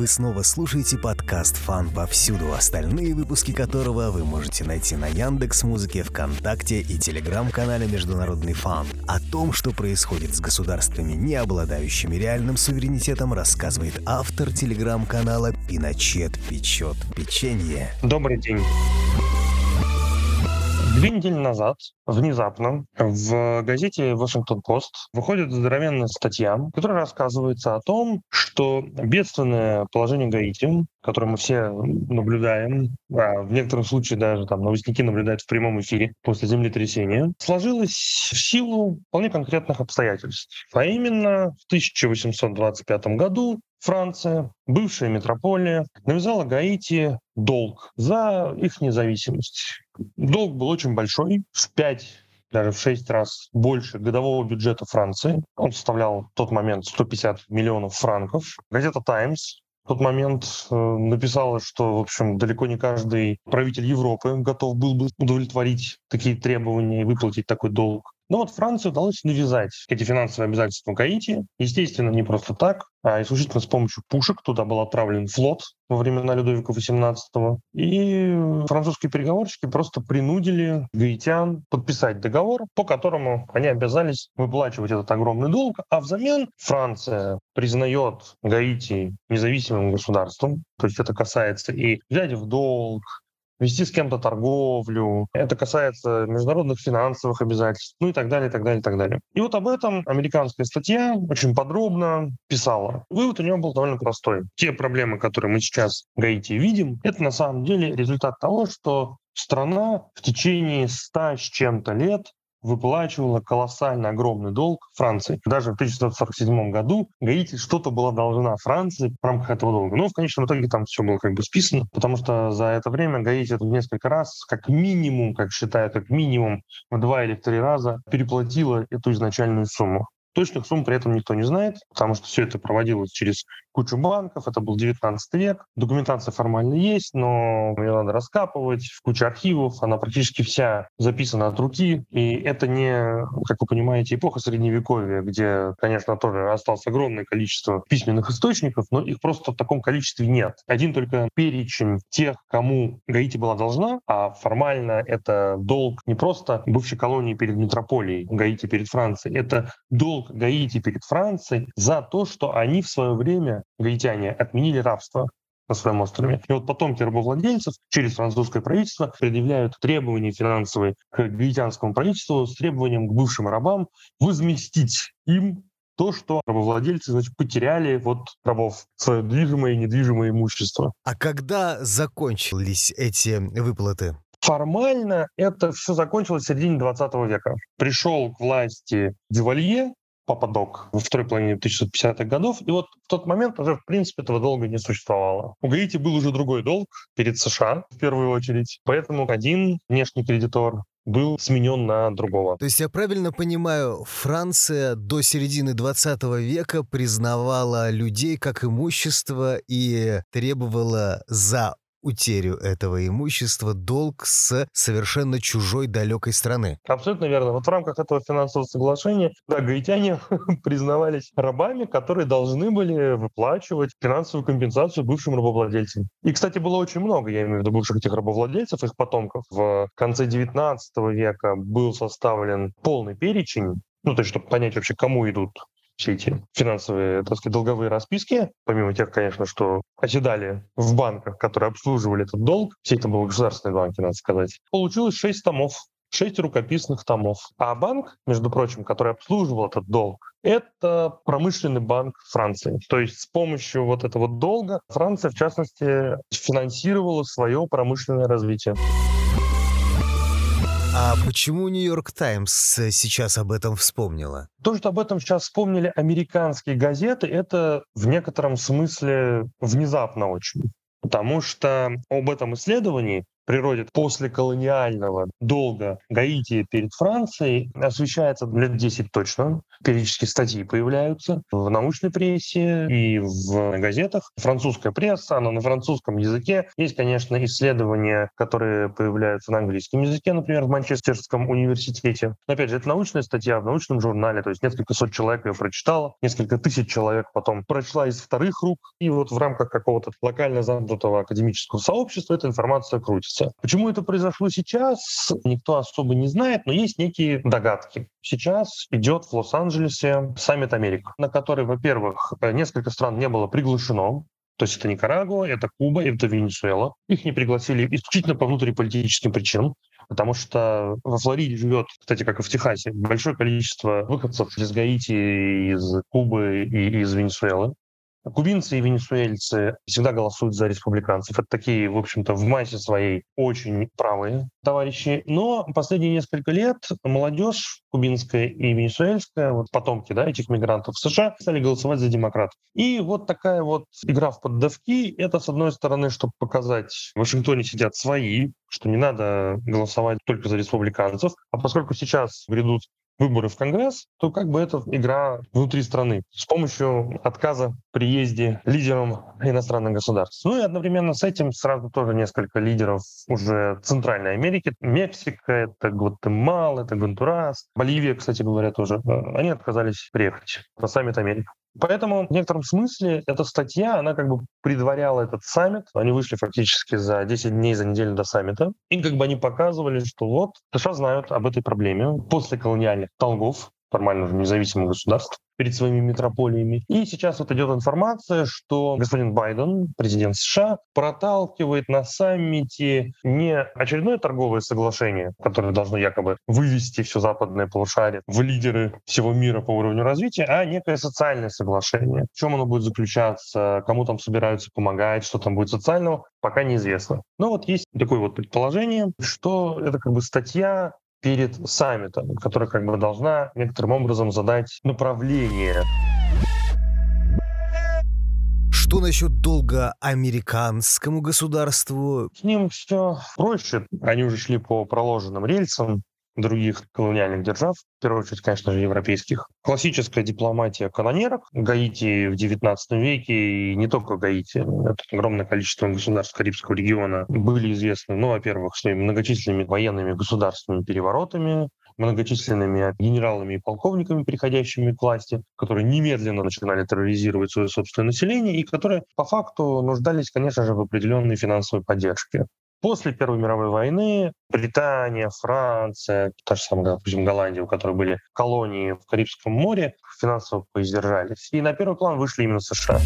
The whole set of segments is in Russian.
Вы снова слушаете подкаст «Фан повсюду», остальные выпуски которого вы можете найти на Яндекс Музыке, ВКонтакте и Телеграм-канале «Международный фан». О том, что происходит с государствами, не обладающими реальным суверенитетом, рассказывает автор Телеграм-канала «Пиночет печет печенье». Добрый день. Две недели назад внезапно в газете «Вашингтон-Пост» выходит здоровенная статья, в которой рассказывается о том, что бедственное положение Гаити, которое мы все наблюдаем, а в некоторых случаях даже там новостники наблюдают в прямом эфире после землетрясения, сложилось в силу вполне конкретных обстоятельств. А именно в 1825 году Франция, бывшая метрополия, навязала Гаити долг за их независимость. Долг был очень большой, в 5 даже в 6 раз больше годового бюджета Франции. Он составлял в тот момент 150 миллионов франков. Газета «Таймс» в тот момент э, написала, что, в общем, далеко не каждый правитель Европы готов был бы удовлетворить такие требования и выплатить такой долг. Но вот Франции удалось навязать эти финансовые обязательства Гаити. Естественно, не просто так, а исключительно с помощью пушек. Туда был отправлен флот во времена Людовика XVIII. И французские переговорщики просто принудили гаитян подписать договор, по которому они обязались выплачивать этот огромный долг, а взамен Франция признает Гаити независимым государством, то есть это касается и взять в долг, вести с кем-то торговлю. Это касается международных финансовых обязательств, ну и так далее, и так далее, и так далее. И вот об этом американская статья очень подробно писала. Вывод у нее был довольно простой. Те проблемы, которые мы сейчас в Гаити видим, это на самом деле результат того, что страна в течение ста с чем-то лет выплачивала колоссально огромный долг Франции. Даже в 1947 году Гаити что-то была должна Франции в рамках этого долга. Но в конечном итоге там все было как бы списано, потому что за это время Гаити несколько раз, как минимум, как считаю, как минимум в два или в три раза переплатила эту изначальную сумму. Точных сумм при этом никто не знает, потому что все это проводилось через кучу банков, это был 19 век. Документация формально есть, но ее надо раскапывать в куче архивов, она практически вся записана от руки, и это не, как вы понимаете, эпоха Средневековья, где, конечно, тоже осталось огромное количество письменных источников, но их просто в таком количестве нет. Один только перечень тех, кому Гаити была должна, а формально это долг не просто бывшей колонии перед метрополией Гаити перед Францией, это долг долг Гаити перед Францией за то, что они в свое время, гаитяне, отменили рабство на своем острове. И вот потомки рабовладельцев через французское правительство предъявляют требования финансовые к гаитянскому правительству с требованием к бывшим рабам возместить им то, что рабовладельцы значит, потеряли вот рабов, свое движимое и недвижимое имущество. А когда закончились эти выплаты? Формально это все закончилось в середине 20 века. Пришел к власти Дювалье, Пападок во второй половине 1950-х годов. И вот в тот момент уже, в принципе, этого долга не существовало. У Гаити был уже другой долг перед США, в первую очередь. Поэтому один внешний кредитор был сменен на другого. То есть я правильно понимаю, Франция до середины 20 века признавала людей как имущество и требовала за утерю этого имущества долг с совершенно чужой далекой страны. Абсолютно верно. Вот в рамках этого финансового соглашения, да, гаитяне признавались рабами, которые должны были выплачивать финансовую компенсацию бывшим рабовладельцам. И, кстати, было очень много, я имею в виду бывших этих рабовладельцев, их потомков. В конце 19 века был составлен полный перечень ну, то есть, чтобы понять вообще, кому идут все эти финансовые, так сказать, долговые расписки, помимо тех, конечно, что оседали в банках, которые обслуживали этот долг, все это были государственные банки, надо сказать, получилось шесть томов шесть рукописных томов. А банк, между прочим, который обслуживал этот долг, это промышленный банк Франции. То есть с помощью вот этого долга Франция, в частности, финансировала свое промышленное развитие. А почему Нью-Йорк Таймс сейчас об этом вспомнила? То, что об этом сейчас вспомнили американские газеты, это в некотором смысле внезапно очень. Потому что об этом исследовании природе после колониального долга Гаити перед Францией освещается лет 10 точно. Периодически статьи появляются в научной прессе и в газетах. Французская пресса, она на французском языке. Есть, конечно, исследования, которые появляются на английском языке, например, в Манчестерском университете. Но, опять же, это научная статья в научном журнале, то есть несколько сот человек ее прочитало, несколько тысяч человек потом прочла из вторых рук, и вот в рамках какого-то локально замкнутого академического сообщества эта информация крутится. Почему это произошло сейчас, никто особо не знает, но есть некие догадки. Сейчас идет в Лос-Анджелесе саммит Америк, на который, во-первых, несколько стран не было приглашено, то есть это Никарагуа, это Куба, это Венесуэла. Их не пригласили исключительно по внутриполитическим причинам, потому что во Флориде живет, кстати, как и в Техасе, большое количество выходцев из Гаити, из Кубы и из Венесуэлы. Кубинцы и венесуэльцы всегда голосуют за республиканцев. Это такие, в общем-то, в массе своей очень правые товарищи. Но последние несколько лет молодежь кубинская и венесуэльская, вот потомки да, этих мигрантов в США, стали голосовать за демократов. И вот такая вот игра в поддавки, это, с одной стороны, чтобы показать, в Вашингтоне сидят свои, что не надо голосовать только за республиканцев. А поскольку сейчас грядут выборы в Конгресс, то как бы это игра внутри страны с помощью отказа приезде лидерам иностранных государств. Ну и одновременно с этим сразу тоже несколько лидеров уже Центральной Америки. Мексика, это Гватемала, это Гондурас, Боливия, кстати говоря, тоже. Они отказались приехать на саммит Америки. Поэтому в некотором смысле эта статья, она как бы предваряла этот саммит. Они вышли фактически за 10 дней, за неделю до саммита. И как бы они показывали, что вот США знают об этой проблеме после колониальных долгов формально уже независимых государств перед своими метрополиями. И сейчас вот идет информация, что господин Байден, президент США, проталкивает на саммите не очередное торговое соглашение, которое должно якобы вывести все западное полушарие в лидеры всего мира по уровню развития, а некое социальное соглашение. В чем оно будет заключаться, кому там собираются помогать, что там будет социального, пока неизвестно. Но вот есть такое вот предположение, что это как бы статья перед саммитом, которая как бы должна некоторым образом задать направление. Что насчет долга американскому государству? С ним все проще. Они уже шли по проложенным рельсам других колониальных держав, в первую очередь, конечно же, европейских. Классическая дипломатия канонерок. Гаити в XIX веке, и не только Гаити, это огромное количество государств Карибского региона были известны, ну, во-первых, своими многочисленными военными государственными переворотами, многочисленными генералами и полковниками, приходящими к власти, которые немедленно начинали терроризировать свое собственное население и которые по факту нуждались, конечно же, в определенной финансовой поддержке. После Первой мировой войны Британия, Франция, та же самая, допустим, Голландия, у которой были колонии в Карибском море, финансово поиздержались. И на первый план вышли именно США.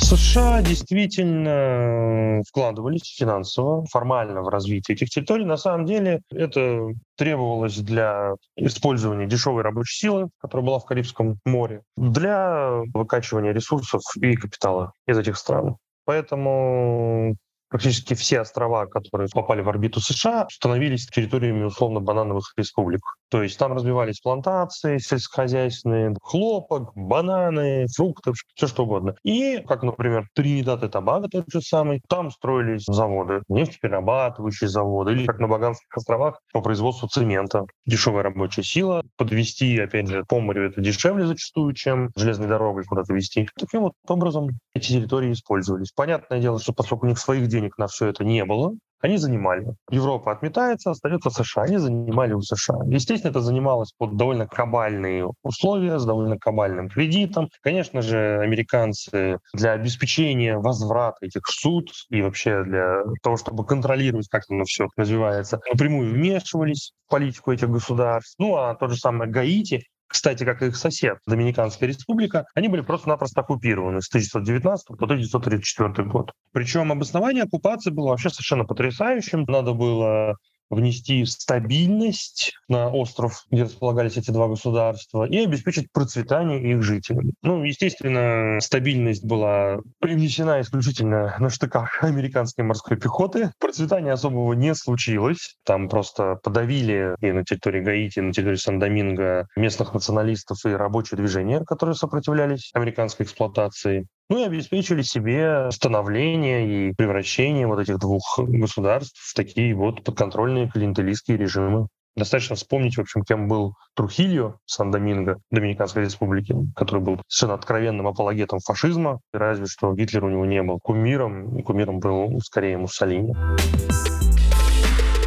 США действительно вкладывались финансово, формально в развитие этих территорий. На самом деле это требовалось для использования дешевой рабочей силы, которая была в Карибском море, для выкачивания ресурсов и капитала из этих стран. Поэтому практически все острова, которые попали в орбиту США, становились территориями условно-банановых республик. То есть там развивались плантации сельскохозяйственные, хлопок, бананы, фрукты, все что угодно. И, как, например, Тринидад и Тобаго тот же самый, там строились заводы, нефтеперерабатывающие заводы, или как на Багамских островах по производству цемента. Дешевая рабочая сила. Подвести, опять же, по морю это дешевле зачастую, чем железной дорогой куда-то везти. Таким вот образом эти территории использовались. Понятное дело, что поскольку у них своих денег на все это не было, они занимали. Европа отметается, остается США. Они занимали у США. Естественно, это занималось под довольно кабальные условия, с довольно кабальным кредитом. Конечно же, американцы для обеспечения возврата этих суд и вообще для того, чтобы контролировать, как оно все развивается, напрямую вмешивались в политику этих государств. Ну, а тот же самый Гаити кстати, как их сосед, Доминиканская республика, они были просто-напросто оккупированы с 1919 по 1934 год. Причем обоснование оккупации было вообще совершенно потрясающим. Надо было внести стабильность на остров, где располагались эти два государства, и обеспечить процветание их жителей. Ну, естественно, стабильность была привнесена исключительно на штыках американской морской пехоты. Процветания особого не случилось. Там просто подавили и на территории Гаити, и на территории Сан-Доминго местных националистов и рабочее движение, которые сопротивлялись американской эксплуатации. Ну и обеспечили себе становление и превращение вот этих двух государств в такие вот подконтрольные клиентелистские режимы. Достаточно вспомнить, в общем, кем был Трухильо Сан-Доминго Доминиканской республики, который был совершенно откровенным апологетом фашизма, разве что Гитлер у него не был кумиром, кумиром был скорее Муссолини.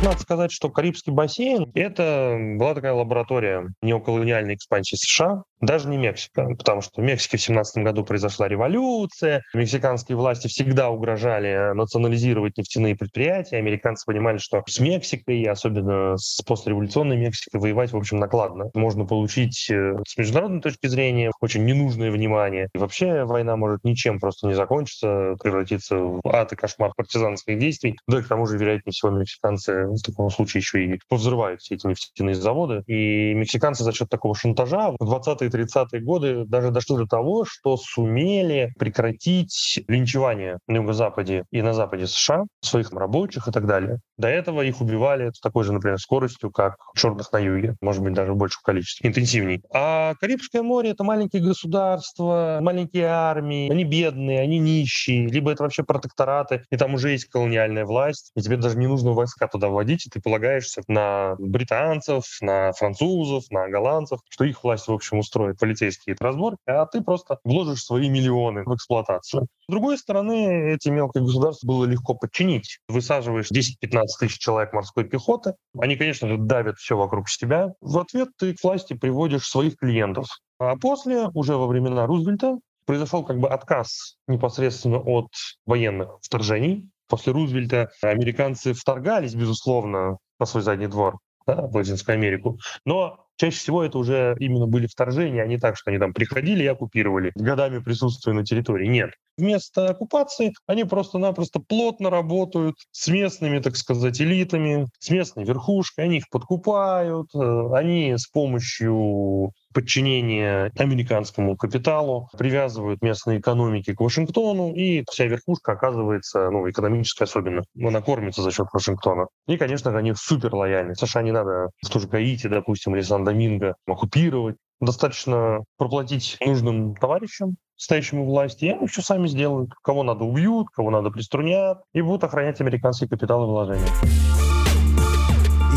Надо сказать, что Карибский бассейн — это была такая лаборатория неоколониальной экспансии США, даже не Мексика, потому что в Мексике в 17 году произошла революция, мексиканские власти всегда угрожали национализировать нефтяные предприятия, американцы понимали, что с Мексикой, особенно с постреволюционной Мексикой, воевать, в общем, накладно. Можно получить э, с международной точки зрения очень ненужное внимание. И вообще война может ничем просто не закончиться, превратиться в ад и кошмар партизанских действий. Да и к тому же, вероятнее всего, мексиканцы в таком случае еще и повзрывают все эти нефтяные заводы. И мексиканцы за счет такого шантажа в 20-е 30-е годы даже дошли до того, что сумели прекратить линчевание на юго-западе и на западе США, своих рабочих и так далее. До этого их убивали с такой же, например, скоростью, как черных на юге, может быть, даже в большем количестве, интенсивней. А Карибское море — это маленькие государства, маленькие армии, они бедные, они нищие, либо это вообще протектораты, и там уже есть колониальная власть, и тебе даже не нужно войска туда вводить, и ты полагаешься на британцев, на французов, на голландцев, что их власть, в общем, устроит устроит полицейские разборки, а ты просто вложишь свои миллионы в эксплуатацию. С другой стороны, эти мелкие государства было легко подчинить. Высаживаешь 10-15 тысяч человек морской пехоты, они, конечно же, давят все вокруг себя. В ответ ты к власти приводишь своих клиентов. А после, уже во времена Рузвельта, произошел как бы отказ непосредственно от военных вторжений. После Рузвельта американцы вторгались, безусловно, на свой задний двор да, в Латинскую Америку. Но Чаще всего это уже именно были вторжения, а не так, что они там приходили и оккупировали, годами присутствуя на территории. Нет. Вместо оккупации они просто-напросто плотно работают с местными, так сказать, элитами, с местной верхушкой, они их подкупают, э, они с помощью подчинения американскому капиталу, привязывают местные экономики к Вашингтону, и вся верхушка оказывается, ну, экономически особенно, она кормится за счет Вашингтона. И, конечно они супер лояльны. США не надо в ту же Гаити, допустим, или Сан-Доминго оккупировать. Достаточно проплатить нужным товарищам, стоящему власти, и они все сами сделают. Кого надо убьют, кого надо приструнят, и будут охранять американские капиталы вложения.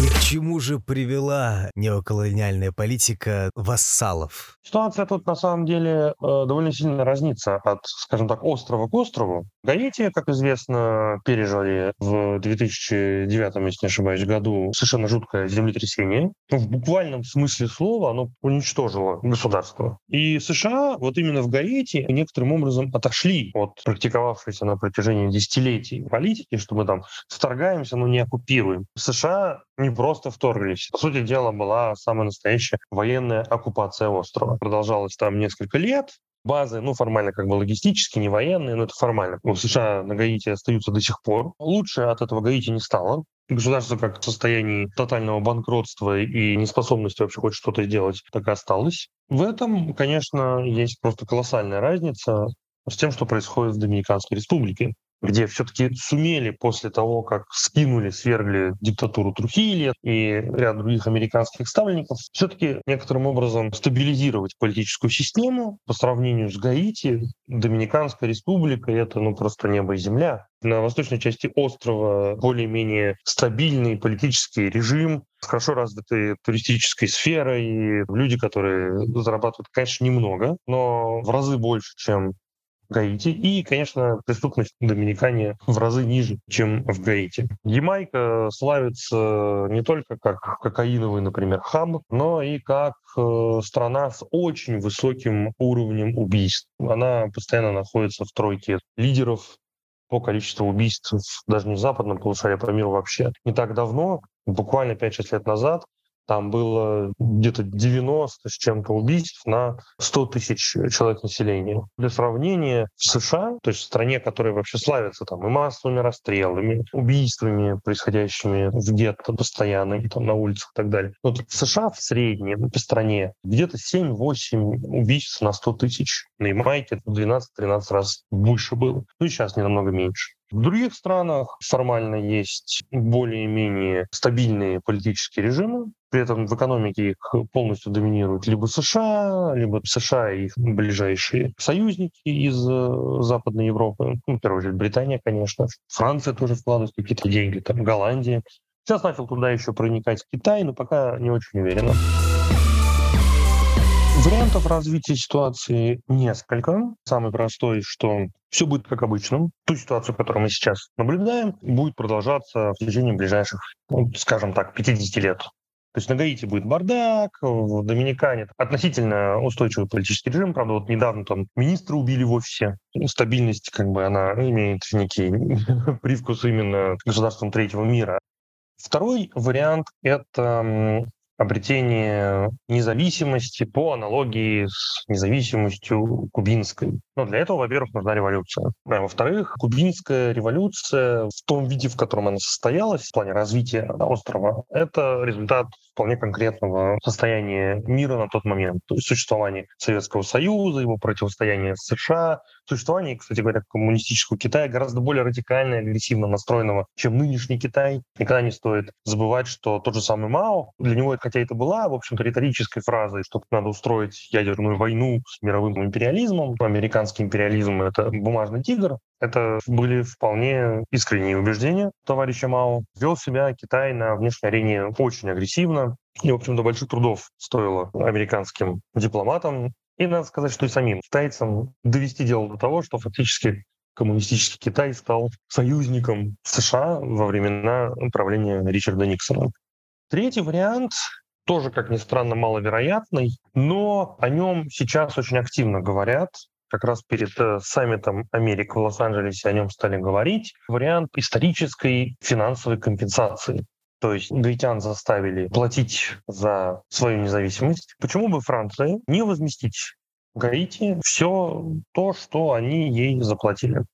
И к чему же привела неоколониальная политика вассалов? Ситуация тут на самом деле э, довольно сильно разнится от, скажем так, острова к острову. Гаити, как известно, пережили в 2009, если не ошибаюсь, году совершенно жуткое землетрясение. Ну, в буквальном смысле слова оно уничтожило государство. И США вот именно в Гаити некоторым образом отошли от практиковавшейся на протяжении десятилетий политики, что мы там вторгаемся, но не оккупируем. США не просто вторглись. По сути дела, была самая настоящая военная оккупация острова. Продолжалась там несколько лет, базы, ну, формально как бы логистически, не военные, но это формально. У США на Гаити остаются до сих пор. Лучше от этого Гаити не стало. Государство как в состоянии тотального банкротства и неспособности вообще хоть что-то сделать, так и осталось. В этом, конечно, есть просто колоссальная разница с тем, что происходит в Доминиканской республике где все-таки сумели после того, как скинули, свергли диктатуру Трухилья и ряд других американских ставленников, все-таки некоторым образом стабилизировать политическую систему по сравнению с Гаити. Доминиканская республика — это ну, просто небо и земля. На восточной части острова более-менее стабильный политический режим, с хорошо развитой туристической сферой, люди, которые зарабатывают, конечно, немного, но в разы больше, чем Гаити. И, конечно, преступность в Доминикане в разы ниже, чем в Гаити. Ямайка славится не только как кокаиновый, например, хаб, но и как э, страна с очень высоким уровнем убийств. Она постоянно находится в тройке лидеров по количеству убийств даже не в западном полушарии, а по миру вообще. Не так давно, буквально 5-6 лет назад, там было где-то 90 с чем-то убийств на 100 тысяч человек населения. Для сравнения, в США, то есть в стране, которая вообще славится там и массовыми расстрелами, убийствами, происходящими в гетто постоянно, там на улицах и так далее. Вот в США в среднем по стране где-то 7-8 убийств на 100 тысяч. На Ямайке 12-13 раз больше было. Ну и сейчас не намного меньше. В других странах формально есть более-менее стабильные политические режимы, при этом в экономике их полностью доминируют либо США, либо США и их ближайшие союзники из э, Западной Европы. Ну, в первую очередь Британия, конечно. Франция тоже вкладывает какие-то деньги, там Голландия. Сейчас начал туда еще проникать Китай, но пока не очень уверенно. Вариантов развития ситуации несколько. Самый простой, что все будет как обычно. Ту ситуацию, которую мы сейчас наблюдаем, будет продолжаться в течение ближайших, ну, скажем так, 50 лет. То есть на Гаити будет бардак, в Доминикане относительно устойчивый политический режим. Правда, вот недавно там министра убили в офисе. Стабильность, как бы, она имеет некий привкус именно государством третьего мира. Второй вариант — это обретение независимости по аналогии с независимостью кубинской. Но для этого, во-первых, нужна революция. А во-вторых, кубинская революция в том виде, в котором она состоялась, в плане развития острова, это результат вполне конкретного состояния мира на тот момент. То есть существование Советского Союза, его противостояние США, существование, кстати говоря, коммунистического Китая гораздо более радикально и агрессивно настроенного, чем нынешний Китай. Никогда не стоит забывать, что тот же самый Мао, для него, хотя это была, в общем-то, риторической фразой, что надо устроить ядерную войну с мировым империализмом, американский империализм — это бумажный тигр, это были вполне искренние убеждения товарища Мао. Вел себя Китай на внешней арене очень агрессивно. И, в общем-то, больших трудов стоило американским дипломатам и надо сказать, что и самим китайцам довести дело до того, что фактически коммунистический Китай стал союзником США во времена правления Ричарда Никсона. Третий вариант тоже, как ни странно, маловероятный, но о нем сейчас очень активно говорят. Как раз перед э, саммитом Америк в Лос-Анджелесе о нем стали говорить. Вариант исторической финансовой компенсации. То есть гаитян заставили платить за свою независимость. Почему бы Франции не возместить Гаити все то, что они ей заплатили?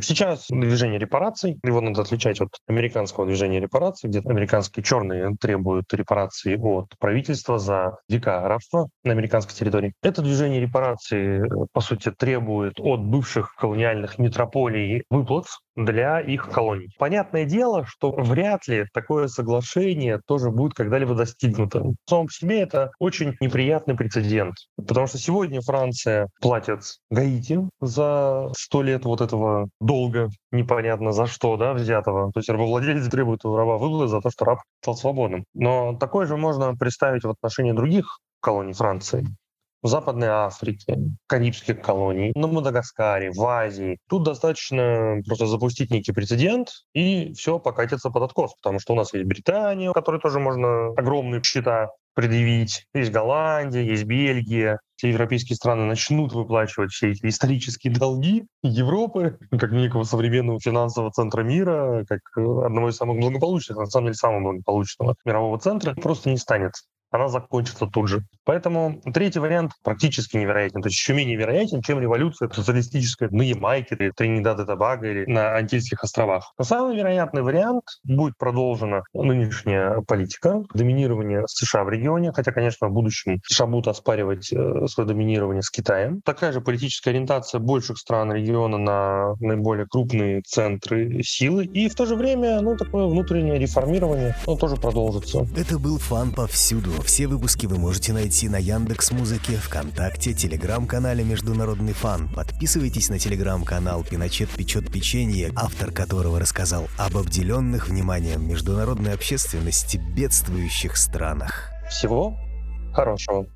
Сейчас движение репараций, его надо отличать от американского движения репараций, где американские черные требуют репарации от правительства за дикое рабство на американской территории. Это движение репараций, по сути, требует от бывших колониальных метрополий выплат для их колоний. Понятное дело, что вряд ли такое соглашение тоже будет когда-либо достигнуто. В самом по себе это очень неприятный прецедент, потому что сегодня Франция платит Гаити за сто лет вот этого долга, непонятно за что, да, взятого. То есть рабовладелец требует у раба выплаты за то, что раб стал свободным. Но такое же можно представить в отношении других колоний Франции в Западной Африке, Карибских колоний, на Мадагаскаре, в Азии. Тут достаточно просто запустить некий прецедент, и все покатится под откос, потому что у нас есть Британия, которой тоже можно огромные счета предъявить. Есть Голландия, есть Бельгия. Все европейские страны начнут выплачивать все эти исторические долги Европы, как некого современного финансового центра мира, как одного из самых благополучных, на самом деле самого благополучного мирового центра, просто не станет она закончится тут же. Поэтому третий вариант практически невероятен, то есть еще менее вероятен, чем революция социалистическая на Ямайке или Тринидад и Тобаго или на Антильских островах. Но самый вероятный вариант будет продолжена нынешняя политика доминирования США в регионе, хотя, конечно, в будущем США будут оспаривать э, свое доминирование с Китаем. Такая же политическая ориентация больших стран региона на наиболее крупные центры силы, и в то же время, ну, такое внутреннее реформирование, ну, тоже продолжится. Это был фан повсюду все выпуски вы можете найти на Яндекс Музыке, ВКонтакте, Телеграм-канале Международный фан. Подписывайтесь на Телеграм-канал Пиночет печет печенье, автор которого рассказал об обделенных вниманием международной общественности бедствующих странах. Всего хорошего.